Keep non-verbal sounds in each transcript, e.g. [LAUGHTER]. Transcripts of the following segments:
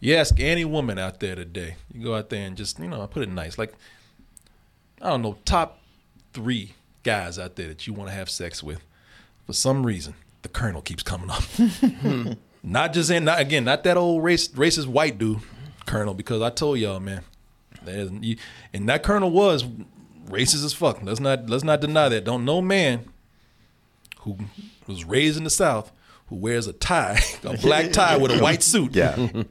You ask any woman out there today, you go out there and just, you know, I put it nice, like, I don't know, top three guys out there that you want to have sex with. For some reason, the colonel keeps coming up. [LAUGHS] not just in, not again, not that old race, racist white dude, colonel, because I told y'all, man, you, and that colonel was racist as fuck. Let's not let's not deny that. Don't no man who was raised in the South who wears a tie, [LAUGHS] a black tie with a white suit, Yeah. [LAUGHS]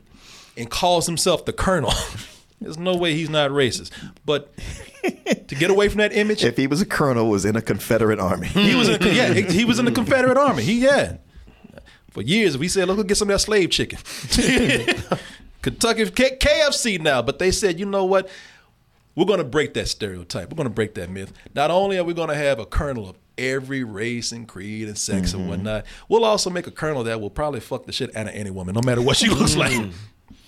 and calls himself the colonel. [LAUGHS] There's no way he's not racist. But to get away from that image, if he was a colonel, was in a Confederate army. [LAUGHS] he was in the, yeah, he, he was in the [LAUGHS] Confederate Army. He yeah. For years we said, let's go get some of that slave chicken. Kentucky KFC now, but they said, you know what? We're going to break that stereotype. We're going to break that myth. Not only are we going to have a colonel of every race and creed and sex and mm-hmm. whatnot, we'll also make a colonel that will probably fuck the shit out of any woman, no matter what she looks mm-hmm. like.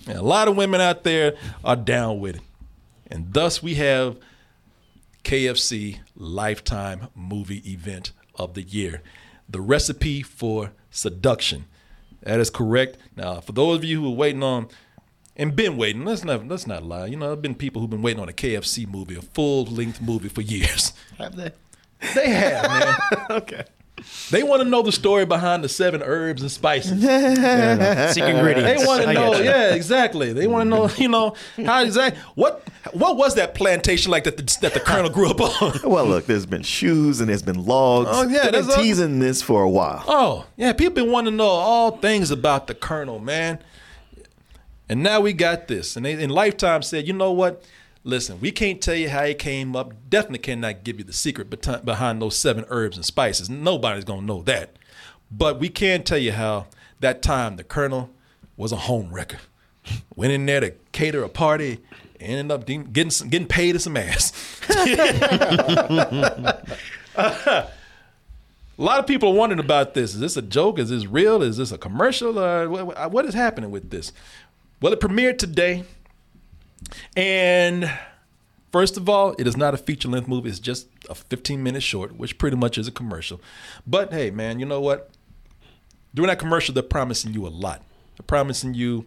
And a lot of women out there are down with it. And thus we have KFC Lifetime Movie Event of the Year. The recipe for seduction. That is correct. Now, for those of you who are waiting on and been waiting, let's not let's not lie. You know, there have been people who've been waiting on a KFC movie, a full length movie for years. Have they? They have, man. [LAUGHS] Okay. They want to know the story behind the seven herbs and spices. [LAUGHS] Secret ingredients. They want to know, yeah, exactly. They want to know, you know, how exactly what what was that plantation like that the, that the colonel grew up on? [LAUGHS] well, look, there's been shoes and there's been logs. Oh, yeah, They've been that's all- teasing this for a while. Oh, yeah, people been wanting to know all things about the colonel, man. And now we got this. And they in Lifetime said, you know what? Listen, we can't tell you how it came up. Definitely cannot give you the secret behind those seven herbs and spices. Nobody's gonna know that. But we can tell you how that time the colonel was a home wrecker. [LAUGHS] Went in there to cater a party, ended up getting some, getting paid as some ass. [LAUGHS] A lot of people are wondering about this. Is this a joke? Is this real? Is this a commercial? Uh, what is happening with this? Well, it premiered today. And first of all, it is not a feature length movie. It's just a 15 minute short, which pretty much is a commercial. But hey, man, you know what? During that commercial, they're promising you a lot. They're promising you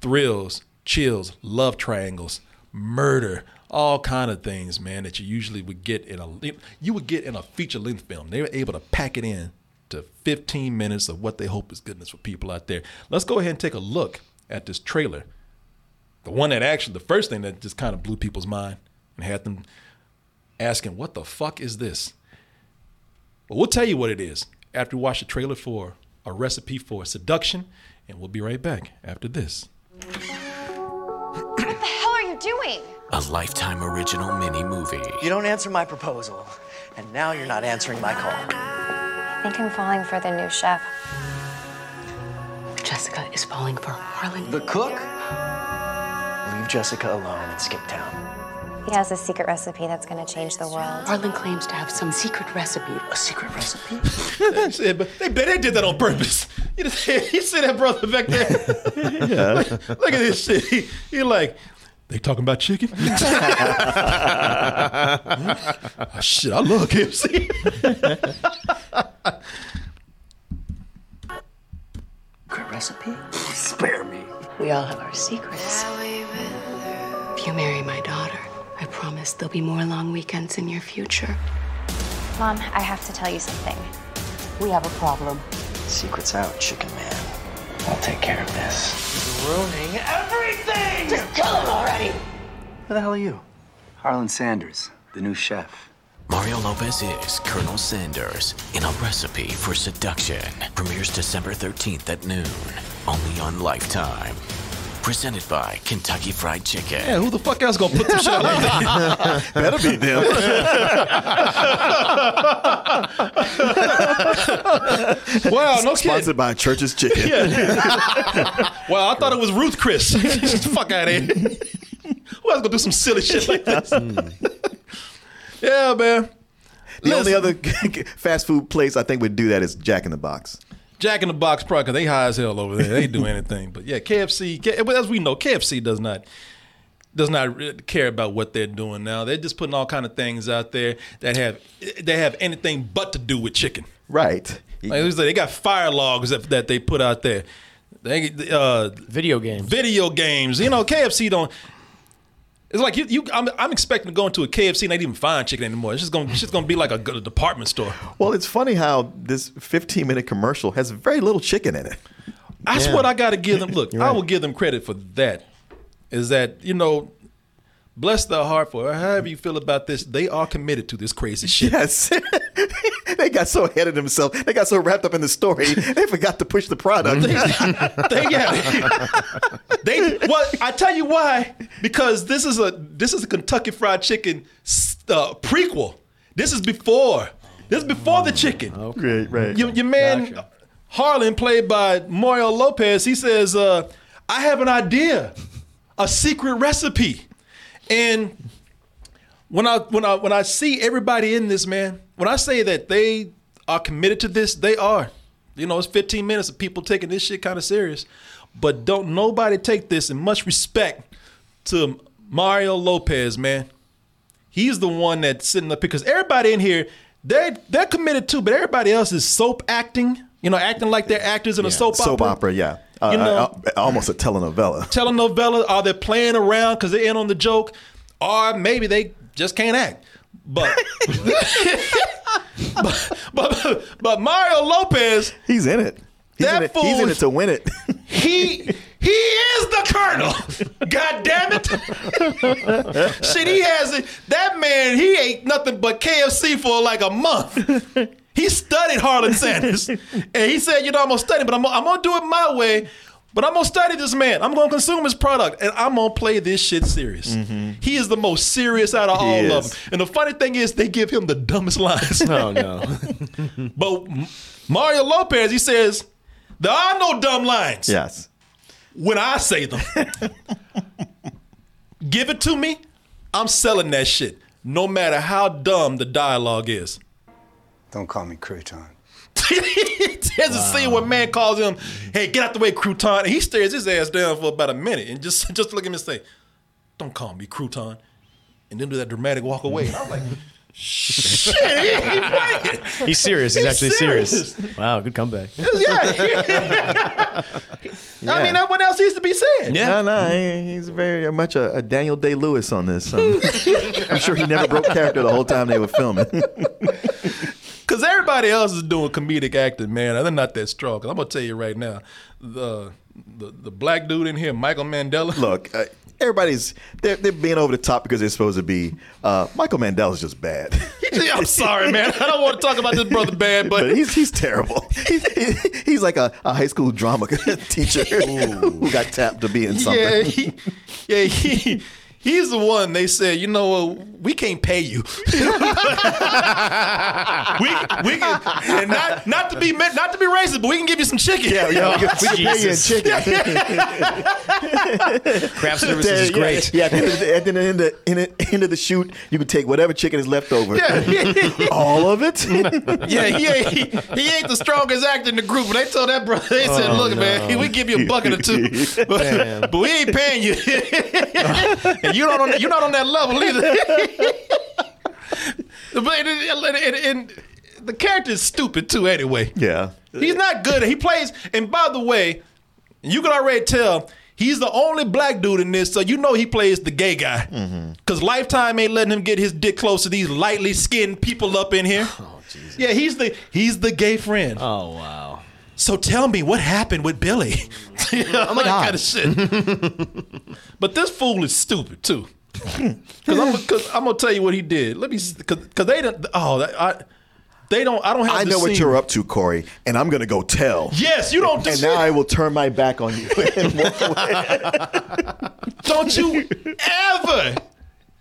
thrills, chills, love triangles, murder, all kind of things, man, that you usually would get in a you would get in a feature length film. They were able to pack it in to 15 minutes of what they hope is goodness for people out there. Let's go ahead and take a look at this trailer. The one that actually the first thing that just kind of blew people's mind and had them asking, "What the fuck is this?" Well, we'll tell you what it is after we watch the trailer for a recipe for seduction, and we'll be right back after this. What the hell are you doing? A Lifetime original mini movie. You don't answer my proposal, and now you're not answering my call. I think I'm falling for the new chef. Jessica is falling for Harlan. The cook? Leave Jessica alone and skip town. He has a secret recipe that's going to change the world. Harlan claims to have some secret recipe. A secret recipe? [LAUGHS] They said, but they, they did that on purpose. You, just- you see that brother back there? [LAUGHS] look, look at this shit. He, he like, they talking about chicken? Ah, [LAUGHS] shit, I love KFC. Secret recipe? Spare me. We all have our secrets. Promise there'll be more long weekends in your future. Mom, I have to tell you something. We have a problem. Secret's out, chicken man. I'll take care of this. ruining everything! Just kill him already! Who the hell are you? Harlan Sanders, the new chef. Mario Lopez is Colonel Sanders in a recipe for seduction. Premieres December 13th at noon, only on Lifetime. Presented by Kentucky Fried Chicken. Yeah, who the fuck else gonna put the shit like [LAUGHS] that? Better be them. [LAUGHS] Wow, no Sponsored kidding. by Church's Chicken. Wow, I thought it was Ruth Chris. [LAUGHS] fuck out of here. Who else gonna do some silly shit like this? Hmm. yeah, man. The only other fast food place I think would do that is Jack in the Box. Jack in the Box probably 'cause they high as hell over there. They do [LAUGHS] anything. But yeah, KFC. K- But as we know, KFC does not does not really care about what they're doing now. They're just putting all kind of things out there that have they have anything but to do with chicken. Right. Like I they got fire logs that, that they put out there. They uh, Video games. video games. You know, KFC don't. It's like you. you I'm, I'm expecting to go into a KFC and not even find chicken anymore. It's just gonna. It's just gonna be like a, good department store. Well, it's funny how this 15 minute commercial has very little chicken in it. That's Yeah. what I got to give them. [LAUGHS] Look, You're I will give them credit for that. Is that you know, bless their heart for however you feel about this. They are committed to this crazy shit. Yes. [LAUGHS] they got so ahead of themselves. They got so wrapped up in the story, [LAUGHS] they forgot to push the product. they, yeah. They well, I tell you why. Because this is a this is a Kentucky Fried Chicken uh, prequel. This is before. This is before the chicken. right, right. Your, your man Gotcha. Harlan, played by Mario Lopez, he says, uh, "I have an idea, a secret recipe," and when I when I when I see everybody in this, man, when I say that they are committed to this, they are. You know, it's 15 minutes of people taking this shit kind of serious, but don't nobody take this in much respect to Mario Lopez, man. He's the one that's sitting up because everybody in here, they're they're committed too, but everybody else is soap acting. You know, acting like they're actors in a soap opera. Soap opera, yeah. Uh, You know- uh, uh, almost a telenovela. [LAUGHS] telenovela? Are they playing around because they're in on the joke? Or maybe they just can't act. But [LAUGHS] but, but but Mario Lopez, He's in it. He's, That in it. He's in it to win it. [LAUGHS] he he is the colonel. God damn it. Shit, he has it. That man, he ate nothing but KFC for like a month. He studied Harlan Sanders. And he said, you know, I'm gonna study, but I'm, I'm gonna do it my way. But I'm gonna study this man. I'm gonna consume his product, and I'm gonna play this shit serious. Mm-hmm. He is the most serious out of all of them. And the funny thing is, they give him the dumbest lines. Oh no. [LAUGHS] but Mario Lopez, he says, there are no dumb lines yes. when I say them. [LAUGHS] Give it to me, I'm selling that shit, no matter how dumb the dialogue is. Don't call me Crouton. [LAUGHS] There's a scene where man calls him, "Hey, get out the way, crouton," and he stares his ass down for about a minute and just [LAUGHS] just look at him and say, "Don't call me crouton," and then do that dramatic walk away. And I'm like, "Shit, he ain't playing." [LAUGHS] He's serious. He's, He's actually serious. serious. Wow, good comeback. [LAUGHS] Yeah. [LAUGHS] I mean, what else needs to be said? No, no, he- he's very much a, a Daniel Day Lewis on this. Um, I'm sure he never broke character the whole time they were filming. Because everybody else is doing comedic acting, man. They're not that strong. 'Cause I'm gonna tell you right now, the the, the black dude in here, Michael Mandela. Look, uh, everybody's they're, they're being over the top because they're supposed to be. Uh, Michael Mandela's just bad, I'm sorry, man. I don't want to talk about this brother bad, but but he's he's terrible. He's, he's like a, a high school drama [LAUGHS] teacher who got tapped to be in something. yeah, he, yeah, he. He's the one they said, you know what, we can't pay you. [LAUGHS] we we can and not not to be not to be racist, but we can give you some chicken. Yeah, yeah, we can, we can pay you in chicken. [LAUGHS] Craft services is great. Yeah, at the end of the, end of the, in the end of the shoot, you can take whatever chicken is left over. Yeah. [LAUGHS] All of it. Yeah, he ain't, he, he ain't the strongest actor in the group. But they told that brother, they said, "Look, oh, man, we give you a bucket or two, but, but we ain't paying you, and you don't on that, you're not on that level [LAUGHS] either." but and, and- and- the character is stupid too. Anyway, yeah. he's not good. He plays, and by the way, you can already tell. He's the only black dude in this, so you know he plays the gay guy. Mm-hmm. Because Lifetime ain't letting him get his dick close to these lightly skinned people up in here. Oh, Jesus. yeah, he's the he's the gay friend. Oh wow. So tell me what happened with Billy. [LAUGHS] oh my God. kind of shit. [LAUGHS] but this fool is stupid too. [LAUGHS] Because I'm, I'm gonna tell you what he did. Let me, because they don't. Oh, I, they don't. I don't have. I the know what you're up to, Corey, and I'm gonna go tell. Yes, you don't. And now I will turn my back on you and walk away. Don't you ever,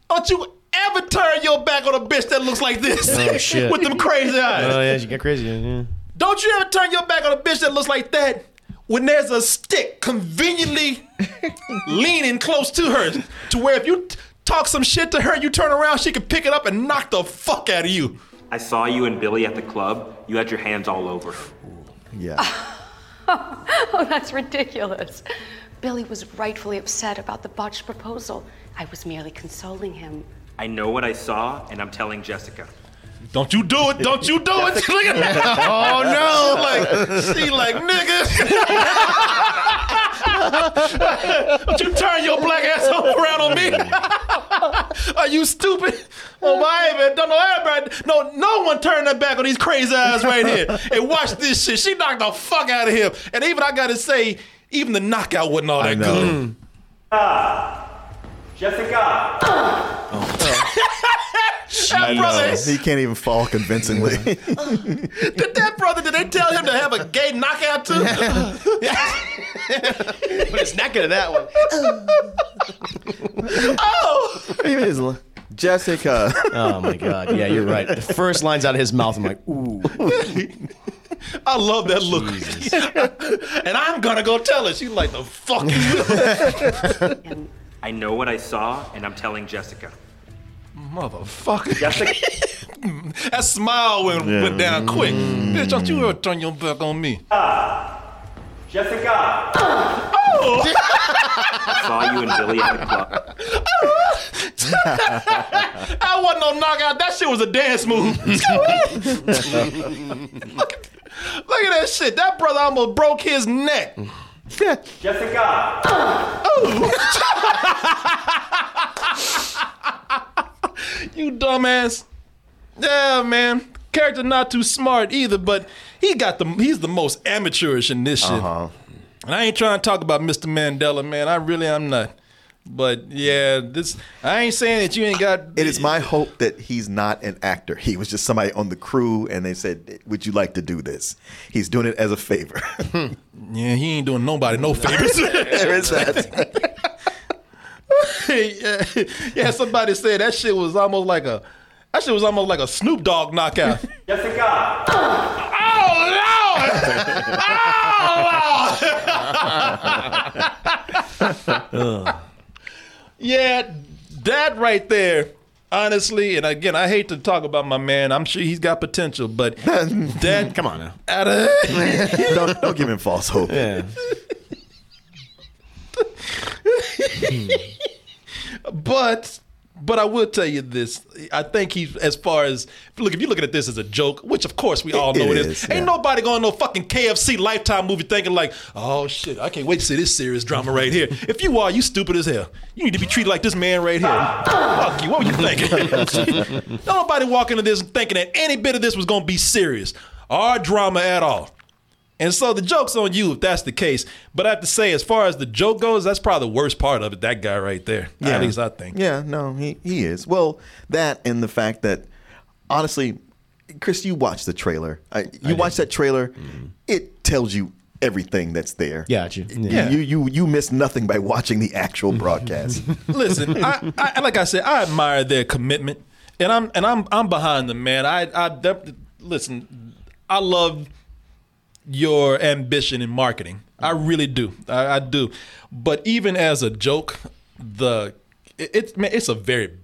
don't you ever turn your back on a bitch that looks like this Oh, shit. with them crazy oh, eyes. Oh yeah, you get crazy. Yeah. Don't you ever turn your back on a bitch that looks like that when there's a stick conveniently [LAUGHS] leaning close to her to where if you t- talk some shit to her, you turn around, she can pick it up and knock the fuck out of you. I saw you and Billy at the club. You had your hands all over her. Yeah. [LAUGHS] Oh, that's ridiculous. Billy was rightfully upset about the botched proposal. I was merely consoling him. I know what I saw, and I'm telling Jessica. Don't you do it! Don't you do it! Look at that! Oh no! Like she like nigga. Don't you turn your black ass [LAUGHS] around on me? Are you stupid? Oh my man! Don't know everybody. No, no one turn their back on these crazy eyes right here and watch this shit. She knocked the fuck out of him. And even I gotta say, even the knockout wasn't all that good. Ah, Jessica! Oh. [LAUGHS] That brother, He can't even fall convincingly. [LAUGHS] did that brother? Did they tell him to have a gay knockout too? But it's not good at that one. [LAUGHS] oh. Even his l- Jessica. Oh my god. Yeah, you're right. The first lines out of his mouth, I'm like, ooh. [LAUGHS] I love that look. and I'm gonna go tell her. She's like, the fuck I know what I saw, and I'm telling Jessica. Motherfucker. Jessica! [LAUGHS] That smile went, Yeah. went down quick. Mm. Bitch, don't you ever turn your back on me. Ah. Jessica! Oh! [LAUGHS] I saw you and Billy at the club. [LAUGHS] That wasn't no knockout. That shit was a dance move. look, at, look at that shit. That brother almost broke his neck. Jessica! You dumbass. Yeah, man. Character not too smart either, but he got the he's the most amateurish in this shit. Uh-huh. And I ain't trying to talk about Mr. Mandela, man. I really am not. But yeah, this I ain't saying that you ain't got It is my hope that he's not an actor. He was just somebody on the crew, and they said, "Would you like to do this?" He's doing it as a favor. [LAUGHS] Yeah, he ain't doing nobody no favors. [LAUGHS] there is that. [LAUGHS] yeah, [LAUGHS] yeah, somebody said that shit was almost like a that shit was almost like a Snoop Dogg knockout. Jessica! Oh, [LAUGHS] yeah, that right there. Honestly, and again, I hate to talk about my man. I'm sure he's got potential, but [LAUGHS] that Come on now. out of don't, don't give him false hope. Yeah. [LAUGHS] but but I will tell you this. I think he's as far as look if you're looking at this as a joke, which of course we all know it is. is, Ain't yeah. nobody going to no fucking KFC Lifetime movie thinking like, oh shit, I can't wait to see this serious drama right here. If you are, you stupid as hell. You need to be treated like this man right here. Fuck you. What were you thinking? [LAUGHS] Nobody walk into this thinking that any bit of this was going to be serious or drama at all. And so the joke's on you if that's the case. But I have to say, as far as the joke goes, that's probably the worst part of it. That guy right there. Yeah. At least I think. Yeah, no, he, he is. Well, that and the fact that, honestly, Chris, you watched the trailer. I, you watched that trailer. It tells you everything that's there. Got you. Yeah. You you you miss nothing by watching the actual broadcast. [LAUGHS] Listen, I, I like I said, I admire their commitment, and I'm and I'm I'm behind them, man. I I def- listen. I love your ambition in marketing. I really do. I, I do. But even as a joke, the it, it's man, it's a very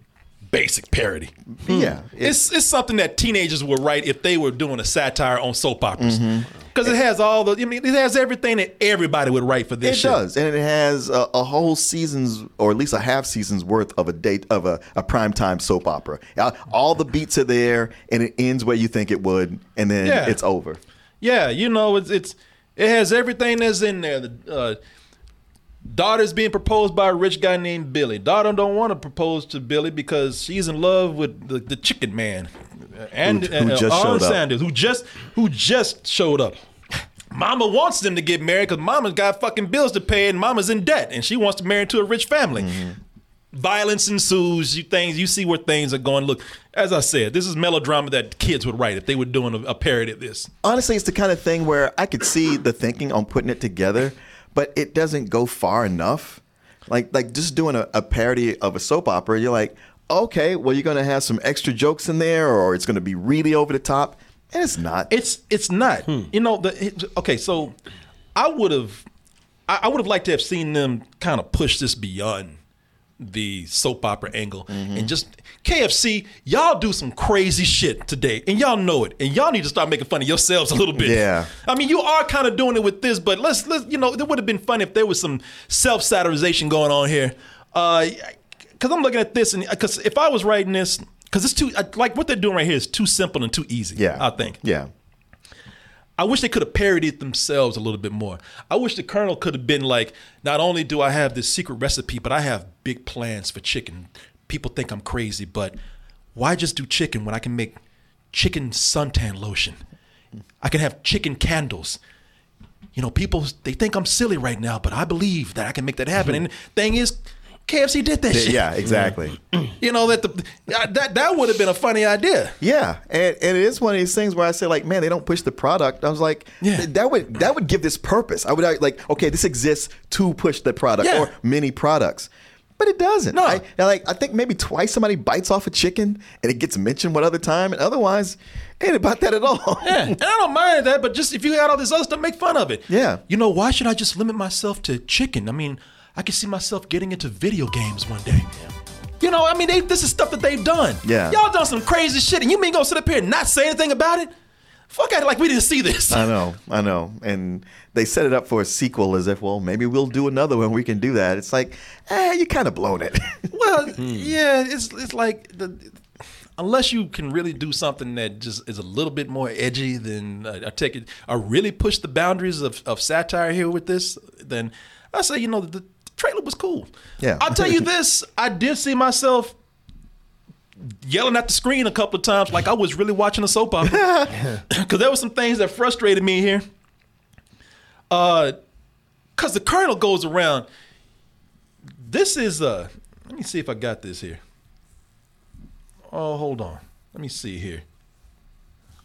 basic parody. yeah, hmm. It's it's something that teenagers would write if they were doing a satire on soap operas. Mm-hmm. Because it has all the, I mean, it has everything that everybody would write for this It shit. does, and it has a, a whole season's, or at least a half season's worth of a date of a, a primetime soap opera. All the beats are there, and it ends where you think it would, and then Yeah. it's over. Yeah, you know, it's it's it has everything that's in there. The uh, daughter's being proposed by a rich guy named Billy. Daughter don't want to propose to Billy because she's in love with the, the chicken man, and Who- who uh, just showed up. Sanders, who just who just showed up. Mama wants them to get married because Mama's got fucking bills to pay and Mama's in debt and she wants to marry into a rich family. Mm-hmm. Violence ensues. You things you see where things are going. Look, as I said, this is melodrama that kids would write if they were doing a, a parody of this. Honestly, it's the kind of thing where I could see the thinking on putting it together, but it doesn't go far enough. Like like just doing a, a parody of a soap opera, you're like, okay, well you're gonna have some extra jokes in there, or it's gonna be really over the top, and it's not. It's it's not. Hmm. You know the it- okay. So I would have I, I would have liked to have seen them kind of push this beyond the soap opera angle Mm-hmm. and just KFC. Y'all do some crazy shit today, and y'all know it, and y'all need to start making fun of yourselves a little bit. Yeah. I mean, you are kind of doing it with this, but let's let's you know it would have been fun if there was some self satirization going on here. Uh, because I'm looking at this, and because if I was writing this, because it's too like what they're doing right here is too simple and too easy. yeah, I think. Yeah, I wish they could have parodied themselves a little bit more. I wish the Colonel could have been like, not only do I have this secret recipe, but I have big plans for chicken. People think I'm crazy, but why just do chicken when I can make chicken suntan lotion? I can have chicken candles. You know, people they think I'm silly right now, but I believe that I can make that happen. Mm-hmm. And the thing is, KFC did that shit. yeah, exactly. [CLEARS THROAT] You know that the that that would have been a funny idea. Yeah, and, and it is one of these things where I say like, man, they don't push the product. I was like, Yeah. that would that would give this purpose. I would like, okay, this exists to push the product Yeah. or many products, but it doesn't. No. I, like I think maybe twice somebody bites off a chicken and it gets mentioned one other time, and otherwise, ain't about that at all. [LAUGHS] Yeah, and I don't mind that, but just if you got all this other stuff, make fun of it. Yeah. You know, why should I just limit myself to chicken? I mean, I can see myself getting into video games one day. You know, I mean, they, this is stuff that they've done. Yeah. Y'all done some crazy shit, and you mean gonna sit up here and not say anything about it? Fuck out like we didn't see this. I know, [LAUGHS] I know, and they set it up for a sequel as if, well, maybe we'll do another one. We can do that. It's like, eh, you kind of blown it. [LAUGHS] Well, yeah, it's it's like the unless you can really do something that just is a little bit more edgy than uh, I take it, or really push the boundaries of, of satire here with this, then I say you know the, the trailer was cool. Yeah. I'll tell you this: I did see myself yelling at the screen a couple of times, like I was really watching a soap opera, [LAUGHS] [LAUGHS] because there were some things that frustrated me here. Uh, because the colonel goes around. This is uh let me see if I got this here. Oh, hold on. Let me see here.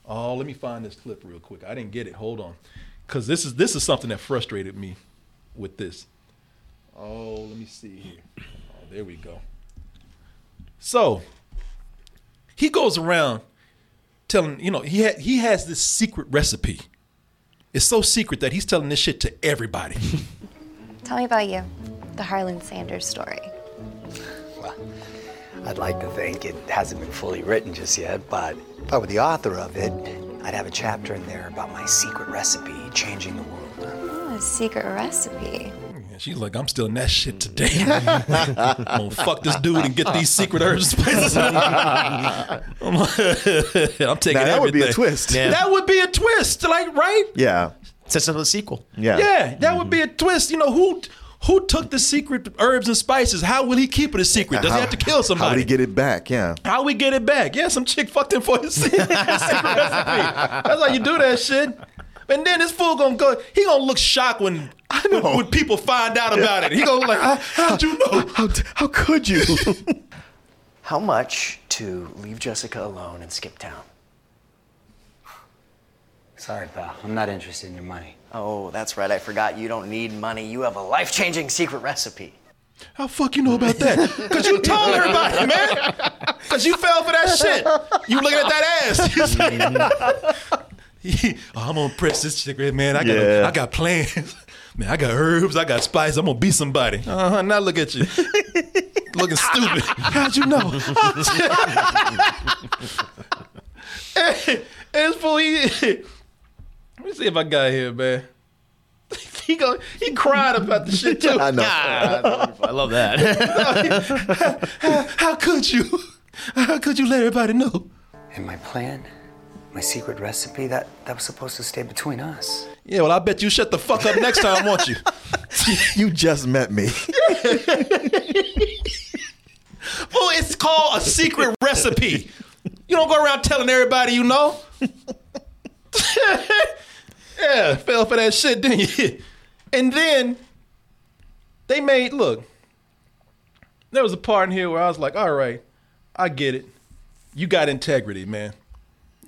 Oh, let me find this clip real quick. I didn't get it. Hold on. Cause this is this is something that frustrated me with this. Oh, let me see here. Oh, there we go. So he goes around telling, you know, he had he has this secret recipe. It's so secret that he's telling this shit to everybody. [LAUGHS] Tell me about you. The Harlan Sanders story. Well, I'd like to think it hasn't been fully written just yet, but if I were the author of it, I'd have a chapter in there about my secret recipe changing the world. Oh, a secret recipe. And she's like, I'm still in that shit today. [LAUGHS] I'm gonna fuck this dude and get these secret herbs and spices. [LAUGHS] I'm, I'm taking Now, that would be a twist. Yeah. That would be a twist, like right? yeah, Sets up the sequel. yeah, Yeah, that would be a twist. You know who who took the secret herbs and spices? How will he keep it a secret? Does he have to kill somebody? How would he get it back? Yeah. How we get it back? Yeah, some chick fucked him for his [LAUGHS] secret recipe. That's how you do that shit. And then this fool gonna go. He gonna look shocked when when, when people find out about it. He gonna like, how, how'd you know? How, how could you? [LAUGHS] How much to leave Jessica alone and skip town? Sorry, pal. I'm not interested in your money. Oh, that's right. I forgot you don't need money. You have a life changing secret recipe. How fuck you know about that? [LAUGHS] Cause you told everybody, man. Cause you fell for that shit. You looking at that ass. [LAUGHS] Oh, I'm gonna press this chick, man. I got, Yeah. I got plans. Man, I got herbs. I got spice. I'm gonna be somebody. Uh huh. Now look at you, [LAUGHS] looking stupid. How'd you know? [LAUGHS] hey, it's fool. He, let me see if I got here, man. [LAUGHS] He go. He cried about the shit too. I know. I love that. how, how could you? How could you let everybody know? And my plan, my secret recipe, that, that was supposed to stay between us. Yeah, well, I bet you shut the fuck up next time, won't you? [LAUGHS] You just met me. [LAUGHS] Well, it's called a secret recipe. You don't go around telling everybody you know. [LAUGHS] Yeah, fell for that shit, didn't you? And then they made look. There was a part in here where I was like, all right, I get it. You got integrity, man.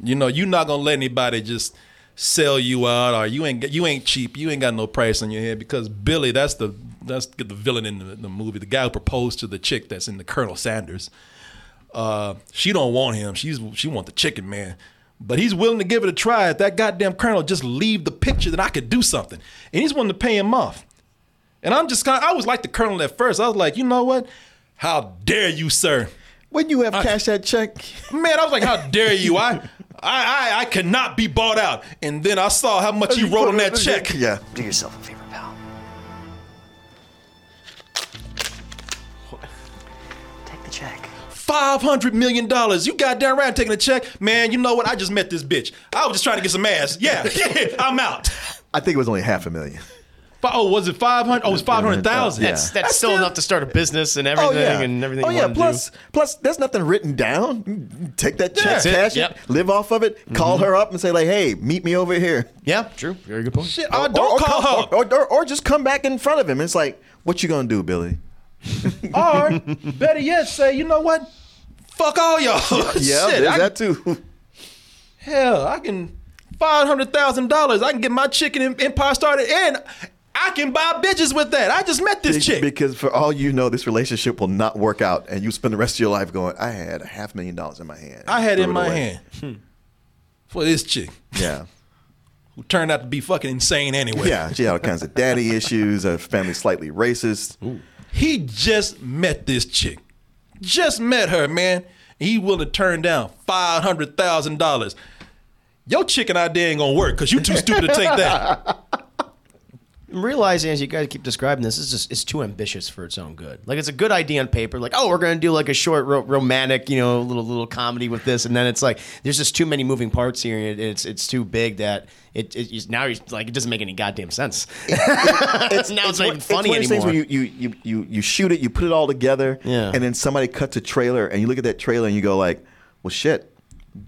You know, you're not gonna let anybody just sell you out or you ain't you ain't cheap. You ain't got no price on your head because Billy, that's the that's the villain in the, the movie, the guy who proposed to the chick that's in the Colonel Sanders. Uh, she don't want him. She's she want the chicken man. But he's willing to give it a try. If that goddamn colonel just leave the picture, that I could do something. And he's willing to pay him off. And I'm just kind of, I was like the colonel at first. I was like, you know what? How dare you, sir? When you have cashed that check, Man, I was like, how dare you? I, I, I, I cannot be bought out. And then I saw how much you wrote on that check. Yeah. Do yourself a favor, pal. Take the check. Five hundred million dollars. You goddamn right, I'm taking a check, man. You know what? I just met this bitch. I was just trying to get some ass. Yeah, [LAUGHS] I'm out. I think it was only half a million. Fi- Oh, was it five hundred? Oh, it was five hundred thousand. Yeah. That's, that's still enough to start a business and Oh everything yeah, and everything Oh you yeah. Plus, do. plus, there's nothing written down. Take that check, That's it. cash Yep. it, live off of it. Mm-hmm. Call her up and say like, "Hey, meet me over here." Yeah, true. Very good point. Shit, I uh, don't call her. or, or, or just come back in front of him. It's like, what you gonna do, Billy? [LAUGHS] Or better yet, say, you know what? Fuck all y'all. [LAUGHS] Yeah, Shit, there's I- that too. Hell, I can five hundred thousand dollars. I can get my chicken em- empire started, and I can buy bitches with that. I just met this Be- chick. Because for all you know, this relationship will not work out, and you spend the rest of your life going, "I had a half million dollars in my hand." I had it Threw in my away." hand hmm. for this chick Yeah, [LAUGHS] who turned out to be fucking insane anyway. yeah. She had all kinds of daddy [LAUGHS] issues. Her family slightly racist. He just met this chick. Just met her, man. He willing to turn down five hundred thousand dollars. Your chicken idea ain't gonna work because you too stupid to take that. [LAUGHS] I'm realizing as you guys keep describing this, it's just it's too ambitious for its own good. Like it's a good idea on paper, like oh we're gonna do like a short ro- romantic, you know, little little comedy with this, and then it's like there's just too many moving parts here, and it's it's too big that it, it it's- now you're like it doesn't make any goddamn sense. [LAUGHS] It's now it's, not one- even funny one of those things anymore. where you, you, you, you, you shoot it, you put it all together, Yeah. and then somebody cuts a trailer, and you look at that trailer and you go like, well, shit,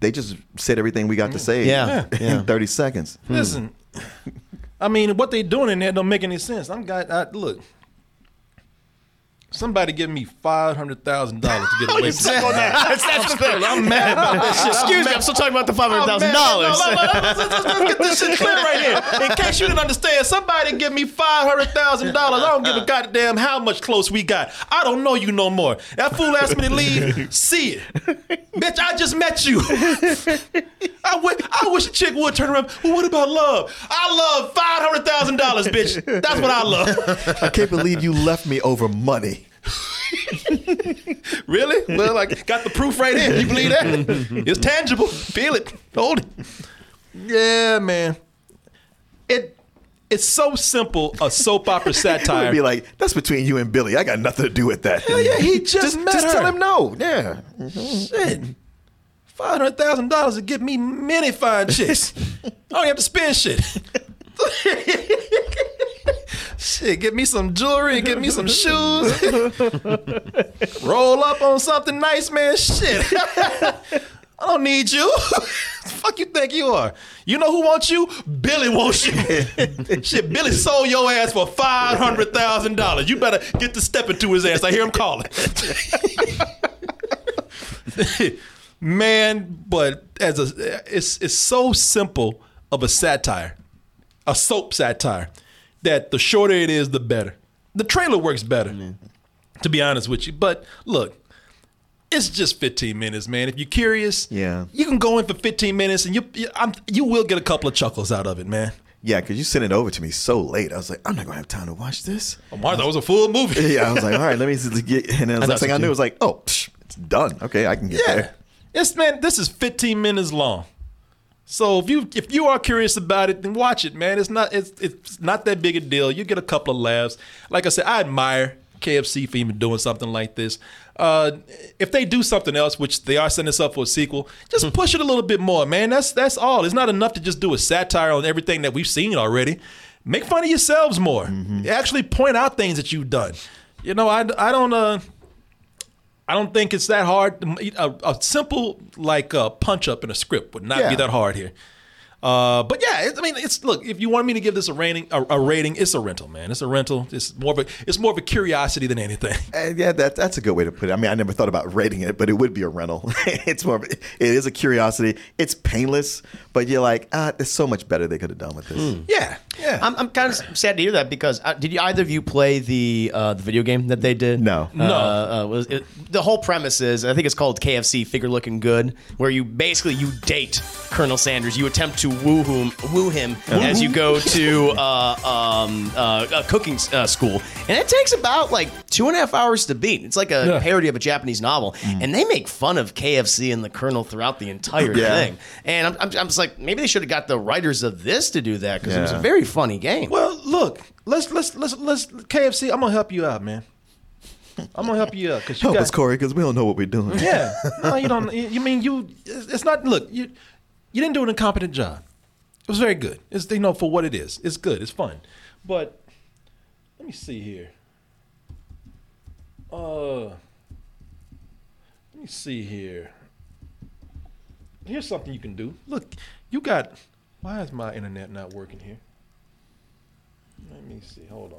they just said everything we got to mm. say Yeah, in yeah. 30 seconds. Listen, hmm. I mean, what they doing in there don't make any sense. I'm got I, look. Somebody give me five hundred thousand dollars to get away from that's, that's the thing. I'm mad about that shit. Excuse me, I'm still talking about the five hundred thousand dollars. Let's, get this shit clear right here. In case you didn't understand, somebody give me five hundred thousand dollars. I don't give a goddamn how much close we got. I don't know you no more. That fool asked me to leave. See it, bitch. I just met you. I wish a chick would turn around. Well, what about love? I love five hundred thousand dollars, bitch. That's what I love. I can't believe you left me over money. [LAUGHS] Really? Well, like got the proof right here. You believe that? [LAUGHS] It's tangible. Feel it. Hold it. Yeah, man. It it's so simple. A soap opera [LAUGHS] satire. be like, that's between you and Billy. I got nothing to do with that. Hell yeah, he just met just her. tell him no. Yeah. Shit. Five hundred thousand dollars to get me many fine chicks. I don't have to spend shit. Shit, get me some jewelry, get me some shoes. [LAUGHS] Roll up on something nice, man. Shit. [LAUGHS] I don't need you. [LAUGHS] fuck you think you are? You know who wants you? Billy wants you. Shit, Billy sold your ass for five hundred thousand dollars. You better get to step into his ass. I hear him calling. Man, but as a it's it's so simple of a satire, a soap satire, that the shorter it is, the better. The trailer works better, to be honest with you. But look, it's just 15 minutes, man. If you're curious, Yeah. you can go in for 15 minutes, and you you, I'm, you will get a couple of chuckles out of it, man. Yeah, because you sent it over to me so late. I was like, I'm not going to have time to watch this. Oh, Martha, that was a full movie. [LAUGHS] Yeah, I was like, all right, let me just get. And then the next thing I knew, it was like, oh, psh, it's done. Okay, I can get Yeah. there. It's man, this is 15 minutes long. So if you if you are curious about it, then watch it, man. It's not it's it's not that big a deal. You get a couple of laughs. Like I said, I admire KFC for even doing something like this. Uh, if they do something else, which they are setting us up for a sequel, just push it a little bit more, man. That's that's all. It's not enough to just do a satire on everything that we've seen already. Make fun of yourselves more. Actually point out things that you've done. You know, I, I don't uh I don't think it's that hard. A, a simple like uh, punch up in a script would not Yeah. be that hard here. Uh, but yeah, it, I mean, it's look. If you want me to give this a rating, a, a rating, it's a rental, man. It's a rental. It's more of a, it's more of a curiosity than anything. [LAUGHS] Uh, yeah, that, that's a good way to put it. I mean, I never thought about rating it, but it would be a rental. [LAUGHS] it's more. Of, it is a curiosity. It's painless, but you're like, ah, there's so much better they could have done with this. Yeah, yeah. I'm, I'm kind of sad to hear that because uh, did you either of you play the uh, the video game that they did? No. Uh, uh, was it, the whole premise is I think it's called KFC Finger Lickin' Good, where you basically you date Colonel Sanders. You attempt to woo him, woo him as you go [LAUGHS] to uh, um, uh, a cooking uh, school, and it takes about like two and a half hours to beat. It's like a Yeah. parody of a Japanese novel, and they make fun of KFC and the Colonel throughout the entire Yeah. thing. And I'm, I'm, I'm just like, maybe they should have got the writers of this to do that because it was a Yeah. Very funny game. Well, look, let's let's let's let's KFC. I'm gonna help you out, man. I'm gonna help you out because you Help got us, Corey, because we don't know what we're doing. Yeah. No, you don't. You mean you? It's it's not. Look, you you didn't do an incompetent job. It was very good. It's you know for what it is. It's good. It's fun. But let me see here. Uh, let me see here. Here's something you can do. Look, you got. Why is my internet not working here? Let me see. Hold on.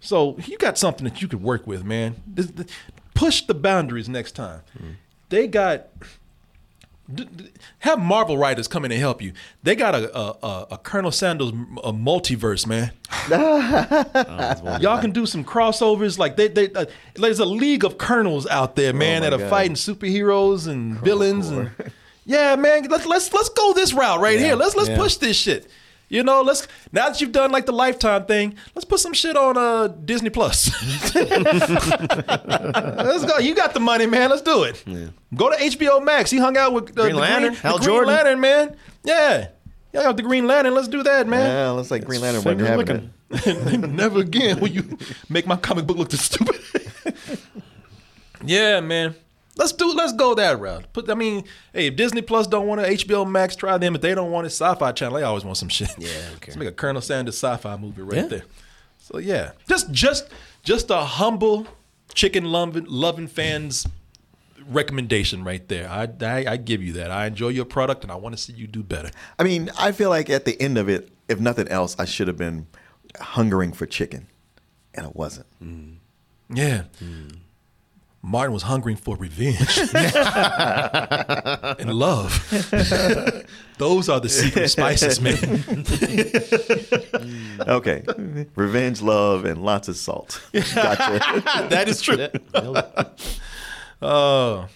So you got something that you could work with, man. This- th- Push the boundaries next time. They got d- d- have Marvel writers come in and help you. They got a a, a, a Colonel Sanders a multiverse, man. [LAUGHS] [LAUGHS] Y'all can do some crossovers. Like they, they uh, there's a league of colonels out there, man, my that are God. fighting superheroes and villains and [LAUGHS] yeah, man. Let's let's let's go this route right here. Let's let's yeah. push this shit. You know, let's now that you've done like the lifetime thing, let's put some shit on uh Disney Plus. [LAUGHS] let's go. You got the money, man. Let's do it. Go to HBO Max. He hung out with uh, Green the Lantern, Green, Hal the Green Jordan. Lantern, man. Yeah. Yeah, got the Green Lantern. Let's do that, man. Yeah, looks like Green Lantern wasn't having it. Never again will you make my comic book look this stupid. [LAUGHS] yeah, man. Let's do. Let's go that route. Put. I mean, hey, if Disney Plus don't want it, HBO Max try them. If they don't want it, Sci-Fi Channel. They always want some shit. Yeah, Let's make a Colonel Sanders sci-fi movie right Yeah. there. So yeah, just just just a humble chicken loving loving fans recommendation right there. I, I I give you that. I enjoy your product and I want to see you do better. I mean, I feel like at the end of it, if nothing else, I should have been hungering for chicken, and I wasn't. Yeah. Martin was hungering for revenge [LAUGHS] and love. [LAUGHS] Those are the secret spices, man. [LAUGHS] Okay, revenge, love, and lots of salt. Gotcha. that is true. Oh,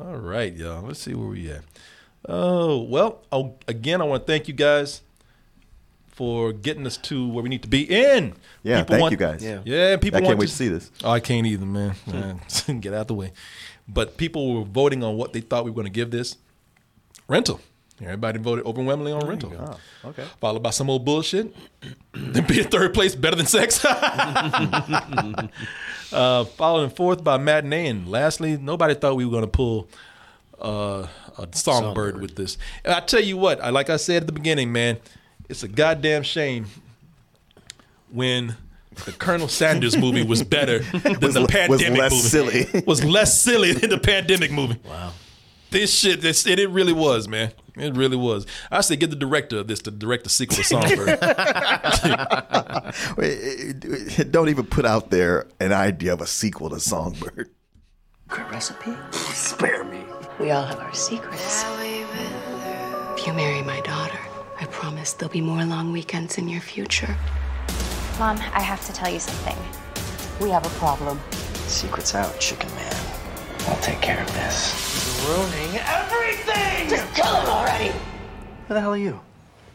all right, y'all. Let's see where we at. Oh, well, oh, again, I want to thank you guys for getting us to where we need to be in. Yeah, thank you guys. Yeah. Yeah, people I can't want wait to to see this. Oh, I can't either, man. [LAUGHS] Man, Get out the way. But people were voting on what they thought we were going to give this. Rental. Everybody voted overwhelmingly on rental. okay. Followed by some old bullshit. [COUGHS] then be in third place, better than sex. [LAUGHS] uh, followed in fourth by matinee. And lastly, nobody thought we were going to pull uh, a songbird, with this. And I tell you what, I like I said at the beginning, man, it's a goddamn shame when the Colonel Sanders movie was better [LAUGHS] than the Was le- was pandemic less movie. silly. [LAUGHS] was less silly than the pandemic movie. Wow. This shit, this, it, it really was, man. It really was. I say get the director of this to direct the sequel to Songbird. [LAUGHS] Wait, eh, eh, Don't even put out there an idea of a sequel to Songbird. Good recipe? Spare me. We all have our secrets. If you marry my daughter, I promise there'll be more long weekends in your future. Mom, I have to tell you something. We have a problem. Secret's out, chicken man. I'll take care of this. Ruining everything! Just kill him already! Who the hell are you?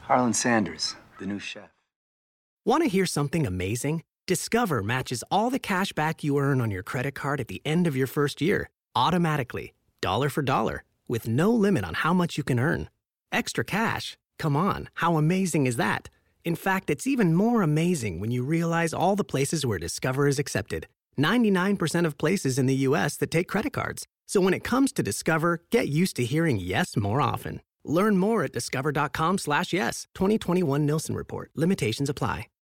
Harlan Sanders, the new chef. Want to hear something amazing? Discover matches all the cash back you earn on your credit card at the end of your first year, automatically, dollar for dollar, with no limit on how much you can earn. Extra cash? Come on, how amazing is that? In fact, it's even more amazing when you realize all the places where Discover is accepted 99% of places in the US that take credit cards. So when it comes to Discover, get used to hearing yes more often. Learn more at discover.com slash yes. 2021 Nielsen Report. Limitations apply.